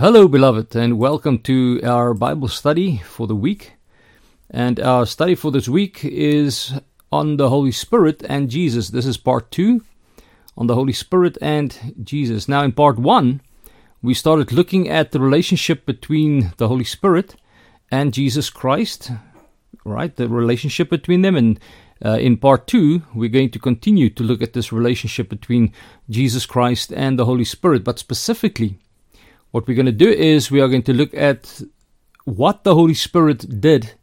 Hello, beloved, and welcome to our Bible study for the week. And our study for this week is on the Holy Spirit and Jesus. This is part two on the Holy Spirit and Jesus. Now, in part one, we started looking at the relationship between the Holy Spirit and Jesus Christ, right? The relationship between them. And uh, in part two, we're going to continue to look at this relationship between Jesus Christ and the Holy Spirit, but specifically, what we're going to do is we are going to look at what the Holy Spirit did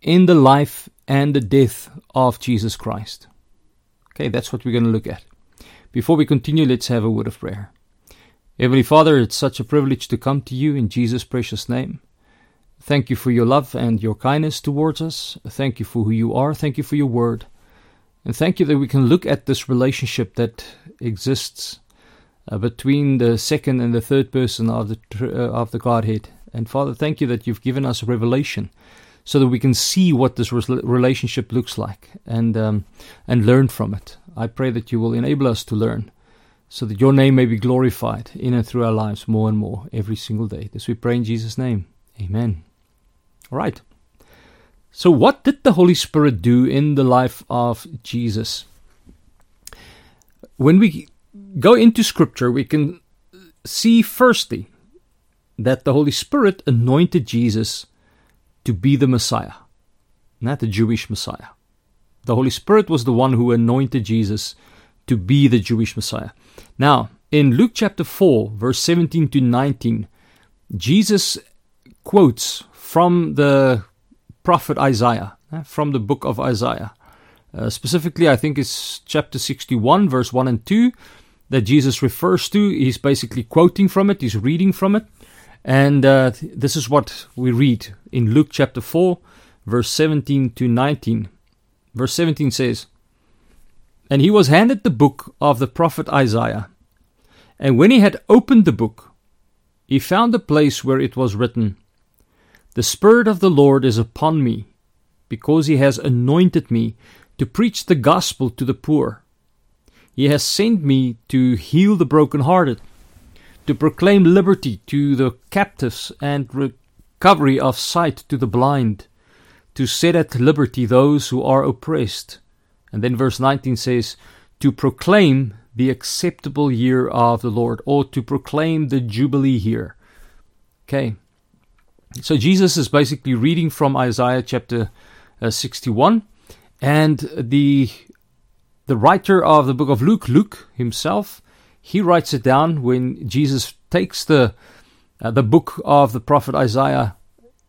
in the life and the death of Jesus Christ. Okay, that's what we're going to look at. Before we continue, let's have a word of prayer. Heavenly Father, it's such a privilege to come to you in Jesus' precious name. Thank you for your love and your kindness towards us. Thank you for who you are. Thank you for your word. And thank you that we can look at this relationship that exists uh, between the second and the third person of the uh, of the Godhead. And Father, thank you that you've given us revelation so that we can see what this relationship looks like and um, and learn from it. I pray that you will enable us to learn so that your name may be glorified in and through our lives more and more every single day. This we pray in Jesus' name. Amen. All right. So, what did the Holy Spirit do in the life of Jesus? When we go into Scripture, we can see firstly that the Holy Spirit anointed Jesus to be the Messiah, not the Jewish Messiah. The Holy Spirit was the one who anointed Jesus to be the Jewish Messiah. Now, in Luke chapter 4, verse 17 to 19, Jesus quotes from the prophet Isaiah, eh, from the book of Isaiah. Uh, specifically, I think it's chapter 61, verse 1 and 2 that Jesus refers to. He's basically quoting from it, he's reading from it. And uh, this is what we read in Luke chapter 4, verse 17 to 19. Verse 17 says, And he was handed the book of the prophet Isaiah. And when he had opened the book, he found the place where it was written, The Spirit of the Lord is upon me, because he has anointed me to preach the gospel to the poor. He has sent me to heal the brokenhearted, to proclaim liberty to the captives and recovery of sight to the blind, to set at liberty those who are oppressed. And then verse 19 says, to proclaim the acceptable year of the Lord, or to proclaim the Jubilee year. Okay. So Jesus is basically reading from Isaiah chapter uh, 61, and the the writer of the book of Luke, Luke himself, he writes it down when Jesus takes the uh, the book of the prophet Isaiah.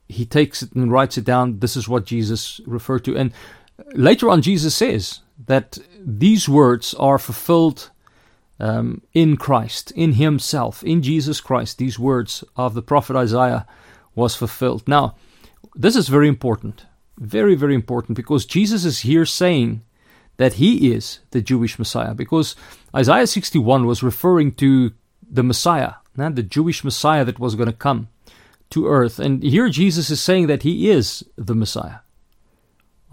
He takes it and writes it down. This is what Jesus referred to, and later on, Jesus says that these words are fulfilled um, in Christ, in Himself, in Jesus Christ. These words of the prophet Isaiah was fulfilled. Now, this is very important, very very important, because Jesus is here saying that he is the Jewish Messiah because Isaiah 61 was referring to the Messiah, the Jewish Messiah that was going to come to earth. And here Jesus is saying that he is the Messiah.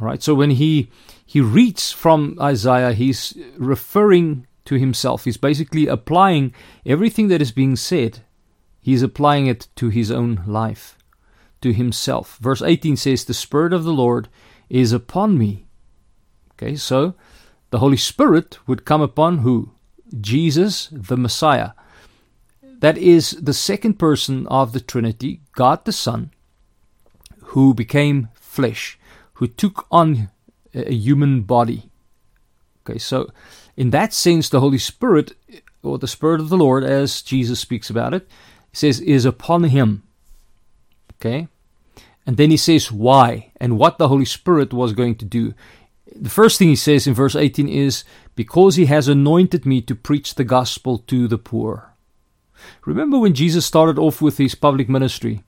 All right, so when he he reads from Isaiah, he's referring to himself. He's basically applying everything that is being said. He's applying it to his own life, to himself. Verse 18 says, The Spirit of the Lord is upon me Okay, so the Holy Spirit would come upon who? Jesus, the Messiah. That is the second person of the Trinity, God the Son, who became flesh, who took on a human body. Okay, so in that sense, the Holy Spirit, or the Spirit of the Lord, as Jesus speaks about it, says, is upon him. Okay? And then he says why and what the Holy Spirit was going to do the first thing he says in verse 18 is, Because he has anointed me to preach the gospel to the poor. Remember when Jesus started off with his public ministry?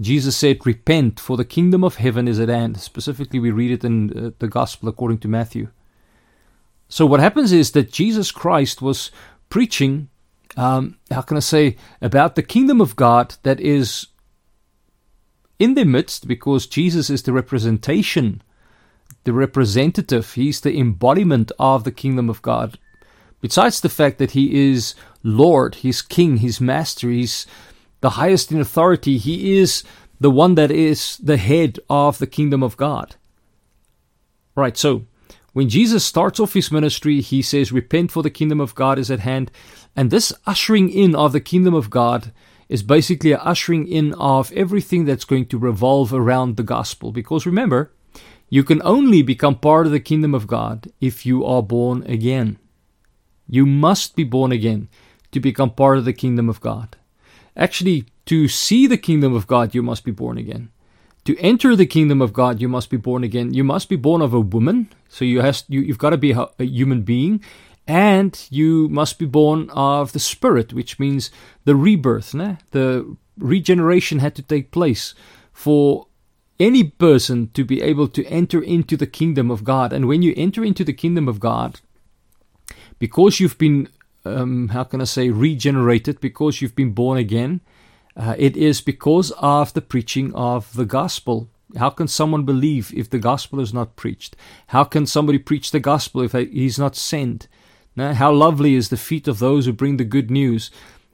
Jesus said, Repent, for the kingdom of heaven is at hand. Specifically, we read it in uh, the gospel according to Matthew. So, what happens is that Jesus Christ was preaching, um, how can I say, about the kingdom of God that is in their midst because Jesus is the representation the representative, he's the embodiment of the kingdom of God. Besides the fact that he is Lord, he's King, he's Master, he's the highest in authority. He is the one that is the head of the kingdom of God. Right, so when Jesus starts off his ministry, he says, Repent, for the kingdom of God is at hand. And this ushering in of the kingdom of God is basically a ushering in of everything that's going to revolve around the gospel. Because remember, you can only become part of the kingdom of God if you are born again. You must be born again to become part of the kingdom of God. Actually, to see the kingdom of God, you must be born again. To enter the kingdom of God, you must be born again. You must be born of a woman, so you has you, you've got to be a, human being, and you must be born of the Spirit, which means the rebirth. Né? The regeneration had to take place for any person to be able to enter into the kingdom of God. And when you enter into the kingdom of God, because you've been, um, how can I say, regenerated, because you've been born again, uh, it is because of the preaching of the gospel. How can someone believe if the gospel is not preached? How can somebody preach the gospel if he's not sent? Now, how lovely is the feet of those who bring the good news.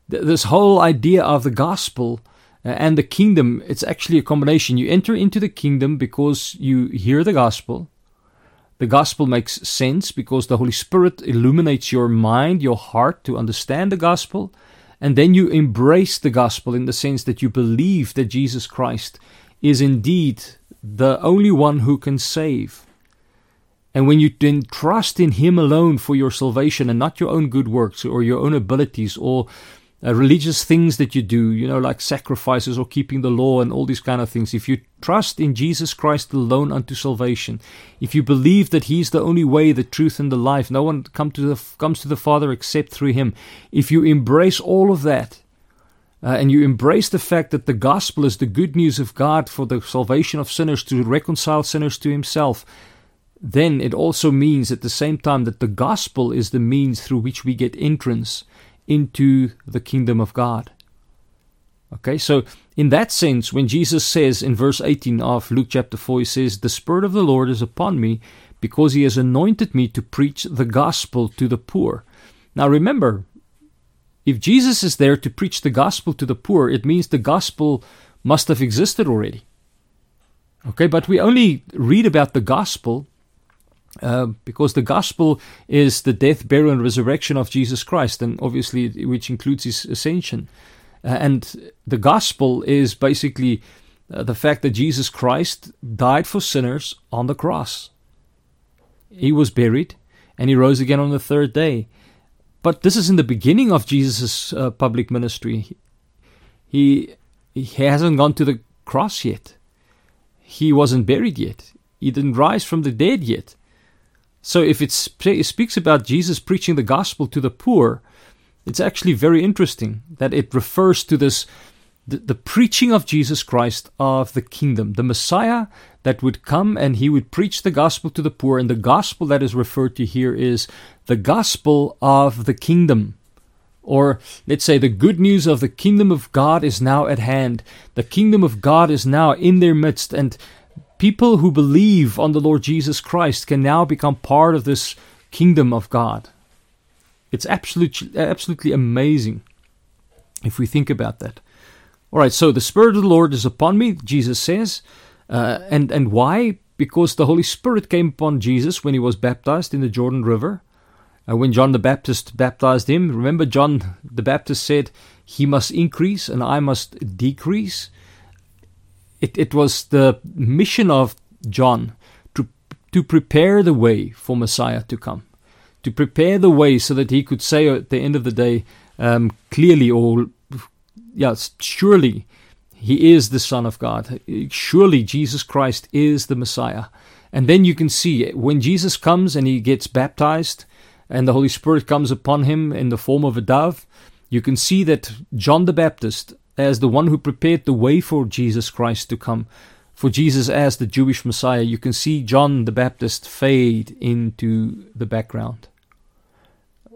This whole idea of the gospel uh, and the kingdom, it's actually a combination. You enter into the kingdom because you hear the gospel. The gospel makes sense because the Holy Spirit illuminates your mind, your heart to understand the gospel. And then you embrace the gospel in the sense that you believe that Jesus Christ is indeed the only one who can save. And when you then trust in Him alone for your salvation and not your own good works or your own abilities or uh, religious things that you do, you know, like sacrifices or keeping the law and all these kind of things, if you trust in Jesus Christ alone unto salvation, if you believe that He's the only way, the truth, and the life, no one come to the, comes to the Father except through Him, if you embrace all of that, uh, and you embrace the fact that the gospel is the good news of God for the salvation of sinners to reconcile sinners to Himself, then it also means at the same time that the gospel is the means through which we get entrance into the kingdom of God. Okay, so in that sense, when Jesus says in verse 18 of Luke chapter 4, he says, The Spirit of the Lord is upon me because he has anointed me to preach the gospel to the poor. Now remember, if Jesus is there to preach the gospel to the poor, it means the gospel must have existed already. Okay, but we only read about the gospel uh, because the gospel is the death, burial, and resurrection of Jesus Christ, and obviously, which includes his ascension. Uh, and the gospel is basically uh, the fact that Jesus Christ died for sinners on the cross. He was buried, and he rose again on the third day. But this is in the beginning of Jesus' uh, public ministry. He, he hasn't gone to the cross yet. He wasn't buried yet. He didn't rise from the dead yet. So if it speaks about Jesus preaching the gospel to the poor, it's actually very interesting that it refers to this the, the, preaching of Jesus Christ of the kingdom, the Messiah that would come and he would preach the gospel to the poor. And the gospel that is referred to here is the gospel of the kingdom. Or let's say the good news of the kingdom of God is now at hand. The kingdom of God is now in their midst. And people who believe on the Lord Jesus Christ can now become part of this kingdom of God. It's absolutely, absolutely amazing if we think about that. All right, so the Spirit of the Lord is upon me, Jesus says. Uh, and, and why? Because the Holy Spirit came upon Jesus when he was baptized in the Jordan River. Uh, when John the Baptist baptized him, remember, John the Baptist said, He must increase and I must decrease it, it was the mission of John to, to prepare the way for Messiah to come, to prepare the way so that he could say at the end of the day um, clearly or yes, surely he is the Son of God. Surely Jesus Christ is the Messiah. And then you can see when Jesus comes and he gets baptized and the Holy Spirit comes upon him in the form of a dove, you can see that John the Baptist as the one who prepared the way for Jesus Christ to come, for Jesus as the Jewish Messiah, you can see John the Baptist fade into the background.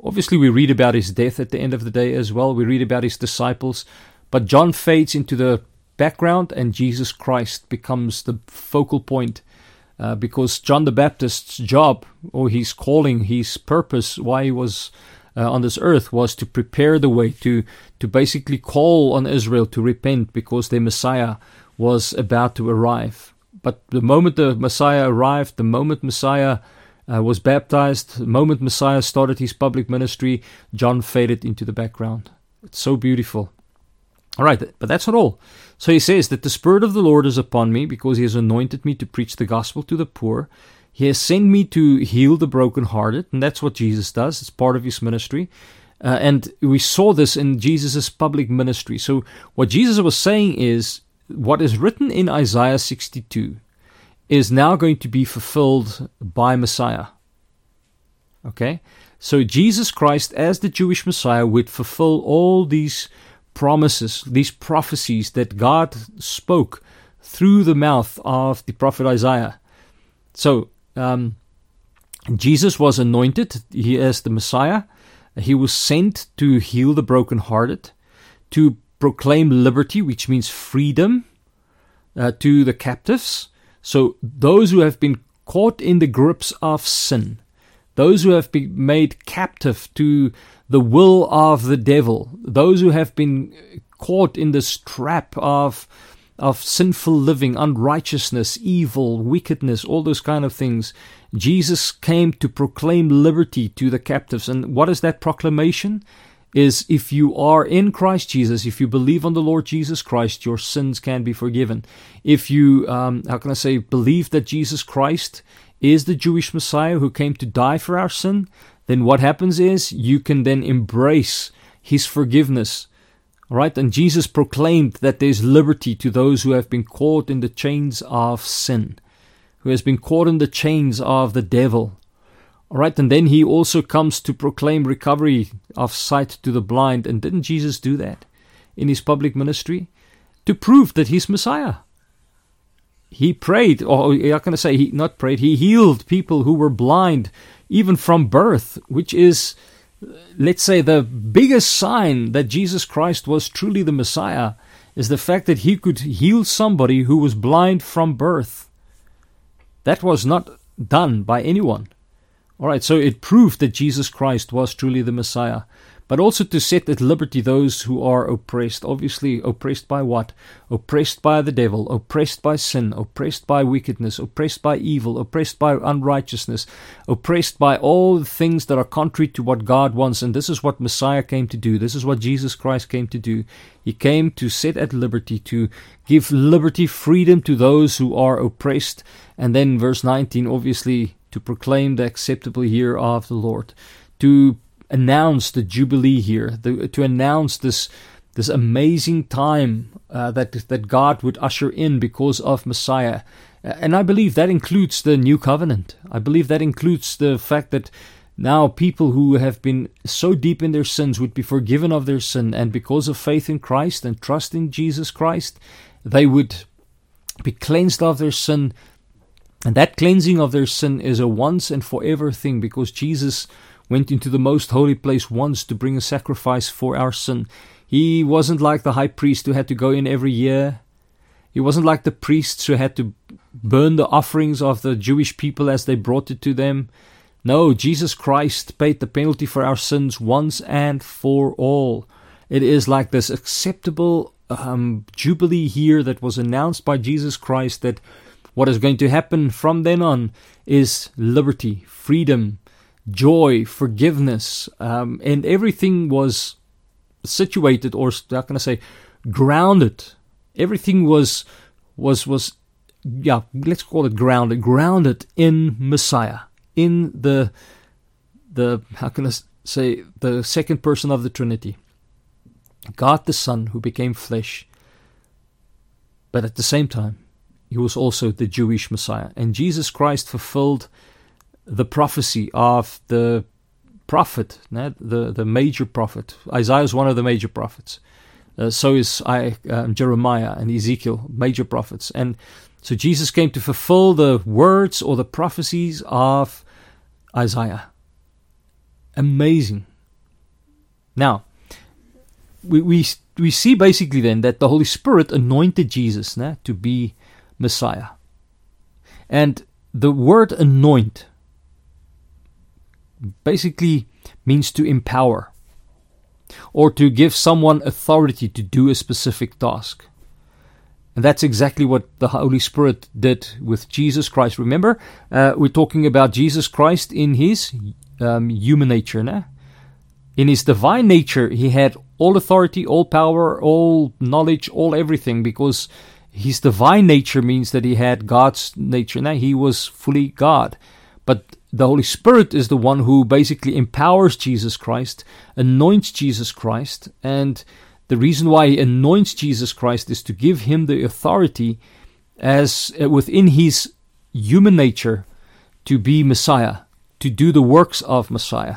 Obviously, we read about his death at the end of the day as well. We read about his disciples, but John fades into the background and Jesus Christ becomes the focal point uh, because John the Baptist's job or his calling, his purpose, why he was uh, on this earth was to prepare the way, to, to basically call on Israel to repent because their Messiah was about to arrive. But the moment the Messiah arrived, the moment Messiah uh, was baptized, the moment Messiah started his public ministry, John faded into the background. It's so beautiful. All right, but that's not all. So he says that the Spirit of the Lord is upon me because he has anointed me to preach the gospel to the poor. He has sent me to heal the brokenhearted, and that's what Jesus does. It's part of his ministry. Uh, and we saw this in Jesus' public ministry. So, what Jesus was saying is what is written in Isaiah 62 is now going to be fulfilled by Messiah. Okay? So, Jesus Christ, as the Jewish Messiah, would fulfill all these promises, these prophecies that God spoke through the mouth of the prophet Isaiah. So, um, Jesus was anointed he as the Messiah. He was sent to heal the brokenhearted, to proclaim liberty, which means freedom, uh, to the captives. So those who have been caught in the grips of sin, those who have been made captive to the will of the devil, those who have been caught in this trap of of sinful living, unrighteousness, evil, wickedness, all those kind of things. Jesus came to proclaim liberty to the captives. And what is that proclamation? Is if you are in Christ Jesus, if you believe on the Lord Jesus Christ, your sins can be forgiven. If you, um, how can I say, believe that Jesus Christ is the Jewish Messiah who came to die for our sin, then what happens is you can then embrace his forgiveness Right, and Jesus proclaimed that there's liberty to those who have been caught in the chains of sin, who has been caught in the chains of the devil. All right, and then he also comes to proclaim recovery of sight to the blind. And didn't Jesus do that in his public ministry? To prove that he's Messiah. He prayed, or how can I say, he not prayed, he healed people who were blind, even from birth, which is let's say, the biggest sign that Jesus Christ was truly the Messiah is the fact that he could heal somebody who was blind from birth. That was not done by anyone. All right, so it proved that Jesus Christ was truly the Messiah but also to set at liberty those who are oppressed. Obviously, oppressed by what? Oppressed by the devil, oppressed by sin, oppressed by wickedness, oppressed by evil, oppressed by unrighteousness, oppressed by all the things that are contrary to what God wants. And this is what Messiah came to do. This is what Jesus Christ came to do. He came to set at liberty, to give liberty, freedom to those who are oppressed. And then, verse 19, obviously, to proclaim the acceptable year of the Lord, to announce the jubilee here, the, to announce this this amazing time uh, that that God would usher in because of Messiah. And I believe that includes the new covenant. I believe that includes the fact that now people who have been so deep in their sins would be forgiven of their sin, and because of faith in Christ and trust in Jesus Christ, they would be cleansed of their sin. And that cleansing of their sin is a once and forever thing because Jesus went into the most holy place once to bring a sacrifice for our sin. He wasn't like the high priest who had to go in every year. He wasn't like the priests who had to burn the offerings of the Jewish people as they brought it to them. No, Jesus Christ paid the penalty for our sins once and for all. It is like this acceptable um, jubilee here that was announced by Jesus Christ that what is going to happen from then on is liberty, freedom, joy, forgiveness, um, and everything was situated, or how can I say, grounded. Everything was was was yeah, let's call it grounded, grounded in Messiah, in the the how can I say the second person of the Trinity, God the Son who became flesh. But at the same time, he was also the Jewish Messiah, and Jesus Christ fulfilled the prophecy of the prophet, the, the major prophet. Isaiah is one of the major prophets. Uh, so is I, um, Jeremiah and Ezekiel, major prophets. And so Jesus came to fulfill the words or the prophecies of Isaiah. Amazing. Now, we, we, we see basically then that the Holy Spirit anointed Jesus né, to be Messiah. And the word anoint basically means to empower or to give someone authority to do a specific task. And that's exactly what the Holy Spirit did with Jesus Christ. Remember, uh, we're talking about Jesus Christ in his um, human nature. Né? In his divine nature, he had all authority, all power, all knowledge, all everything, because his divine nature means that he had God's nature. Now he was fully God. But the Holy Spirit is the one who basically empowers Jesus Christ, anoints Jesus Christ, and the reason why he anoints Jesus Christ is to give him the authority as uh, within his human nature to be Messiah, to do the works of Messiah,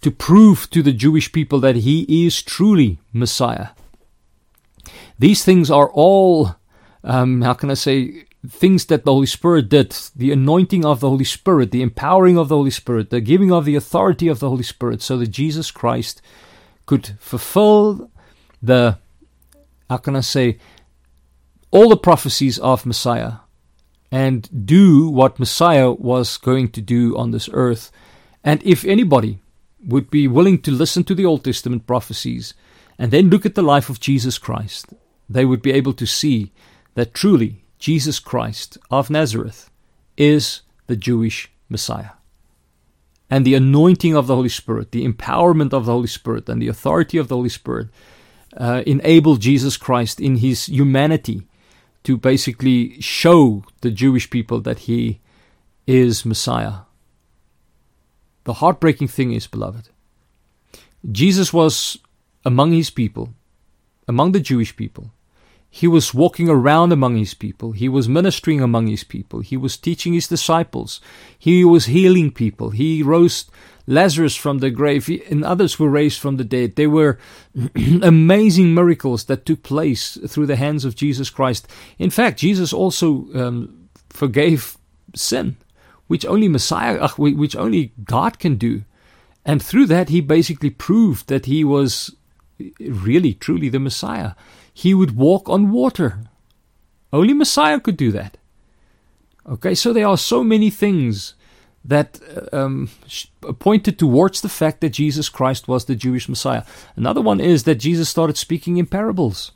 to prove to the Jewish people that he is truly Messiah. These things are all, um, how can I say, things that the Holy Spirit did the anointing of the Holy Spirit, the empowering of the Holy Spirit, the giving of the authority of the Holy Spirit, so that Jesus Christ could fulfill the, how can I say, all the prophecies of Messiah and do what Messiah was going to do on this earth. And if anybody would be willing to listen to the Old Testament prophecies and then look at the life of Jesus Christ, they would be able to see that truly Jesus Christ of Nazareth is the Jewish Messiah. And the anointing of the Holy Spirit, the empowerment of the Holy Spirit, and the authority of the Holy Spirit uh, enabled Jesus Christ in his humanity to basically show the Jewish people that he is Messiah. The heartbreaking thing is, beloved, Jesus was among his people, among the Jewish people, he was walking around among his people. He was ministering among his people. He was teaching his disciples. He was healing people. He rose Lazarus from the grave, he, and others were raised from the dead. There were amazing miracles that took place through the hands of Jesus Christ. In fact, Jesus also um, forgave sin, which only Messiah, which only God can do. And through that, he basically proved that he was really, truly the Messiah he would walk on water. Only Messiah could do that. Okay, so there are so many things that uh, um, pointed towards the fact that Jesus Christ was the Jewish Messiah. Another one is that Jesus started speaking in parables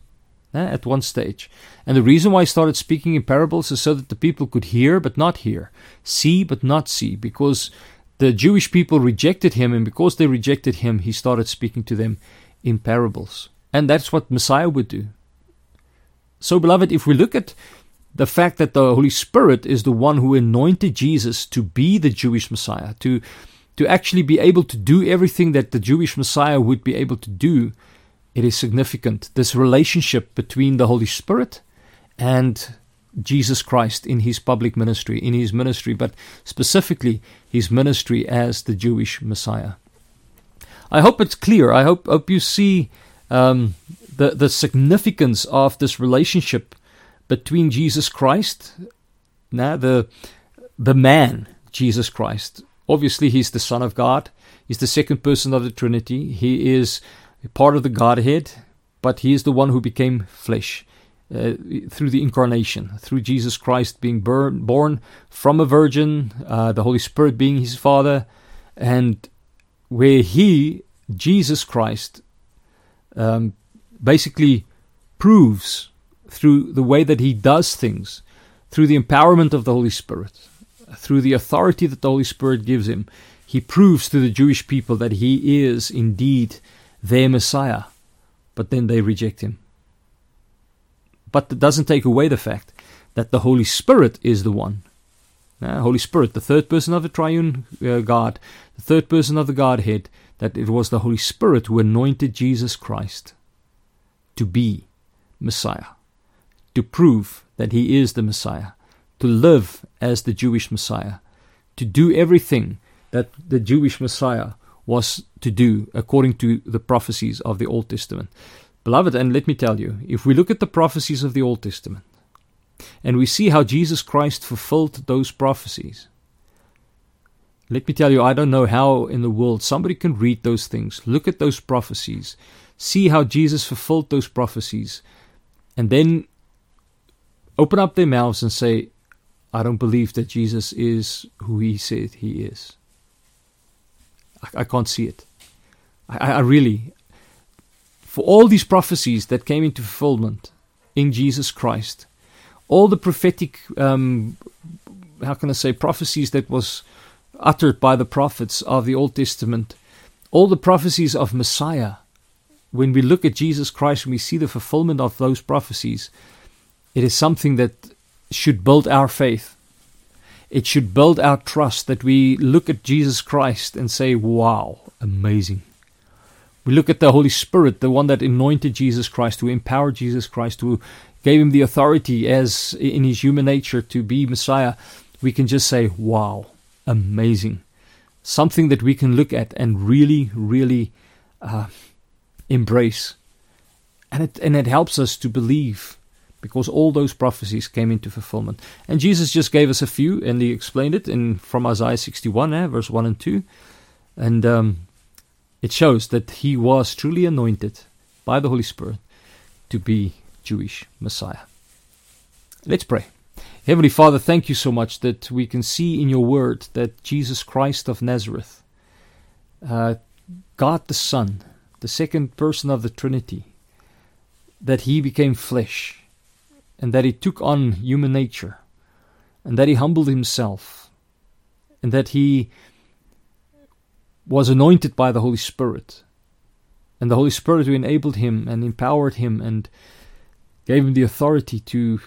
eh, at one stage. And the reason why he started speaking in parables is so that the people could hear but not hear, see but not see, because the Jewish people rejected him, and because they rejected him, he started speaking to them in parables. And that's what Messiah would do. So, beloved, if we look at the fact that the Holy Spirit is the one who anointed Jesus to be the Jewish Messiah, to, to actually be able to do everything that the Jewish Messiah would be able to do, it is significant. This relationship between the Holy Spirit and Jesus Christ in his public ministry, in his ministry, but specifically his ministry as the Jewish Messiah. I hope it's clear. I hope, hope you see um, the, the significance of this relationship between Jesus Christ, now the, the man, Jesus Christ. Obviously, he's the Son of God, he's the second person of the Trinity, he is part of the Godhead, but he is the one who became flesh. Uh, through the incarnation, through Jesus Christ being born, born from a virgin, uh, the Holy Spirit being his Father, and where he, Jesus Christ, um, basically proves through the way that he does things, through the empowerment of the Holy Spirit, through the authority that the Holy Spirit gives him, he proves to the Jewish people that he is indeed their Messiah, but then they reject him. But it doesn't take away the fact that the Holy Spirit is the one. Uh, Holy Spirit, the third person of the triune uh, God, the third person of the Godhead, that it was the Holy Spirit who anointed Jesus Christ to be Messiah, to prove that he is the Messiah, to live as the Jewish Messiah, to do everything that the Jewish Messiah was to do according to the prophecies of the Old Testament. Beloved, and let me tell you, if we look at the prophecies of the Old Testament and we see how Jesus Christ fulfilled those prophecies, let me tell you, I don't know how in the world somebody can read those things, look at those prophecies, see how Jesus fulfilled those prophecies, and then open up their mouths and say, I don't believe that Jesus is who he said he is. I, I can't see it. I, I really, for all these prophecies that came into fulfillment in Jesus Christ, all the prophetic, um, how can I say, prophecies that was uttered by the prophets of the Old Testament, all the prophecies of Messiah, when we look at Jesus Christ and we see the fulfillment of those prophecies, it is something that should build our faith. It should build our trust that we look at Jesus Christ and say, wow, amazing. We look at the Holy Spirit, the one that anointed Jesus Christ, who empowered Jesus Christ, who gave him the authority as in his human nature to be Messiah. We can just say, wow, amazing. Something that we can look at and really, really uh, embrace. And it, and it helps us to believe because all those prophecies came into fulfillment. And Jesus just gave us a few, and he explained it in from Isaiah 61, eh, verse 1 and 2. And um, it shows that he was truly anointed by the Holy Spirit to be Jewish Messiah. Let's pray. Heavenly Father, thank you so much that we can see in your word that Jesus Christ of Nazareth, uh, God the Son, the second person of the Trinity, that he became flesh and that he took on human nature and that he humbled himself and that he was anointed by the Holy Spirit. And the Holy Spirit who enabled him and empowered him and gave him the authority to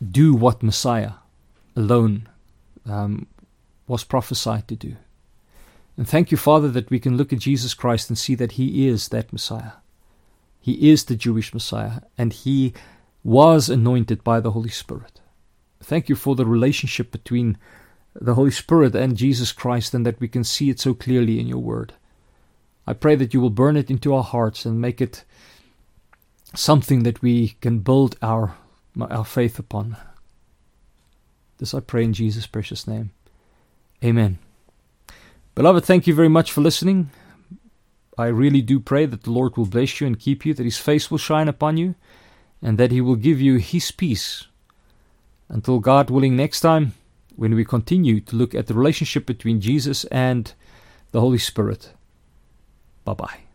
do what Messiah alone um, was prophesied to do. And thank you, Father, that we can look at Jesus Christ and see that He is that Messiah. He is the Jewish Messiah, and He was anointed by the Holy Spirit. Thank you for the relationship between the Holy Spirit and Jesus Christ, and that we can see it so clearly in your word. I pray that you will burn it into our hearts and make it something that we can build our, our faith upon. This I pray in Jesus' precious name. Amen. Beloved, thank you very much for listening. I really do pray that the Lord will bless you and keep you, that His face will shine upon you, and that He will give you His peace. Until God willing, next time, when we continue to look at the relationship between Jesus and the Holy Spirit. Bye bye.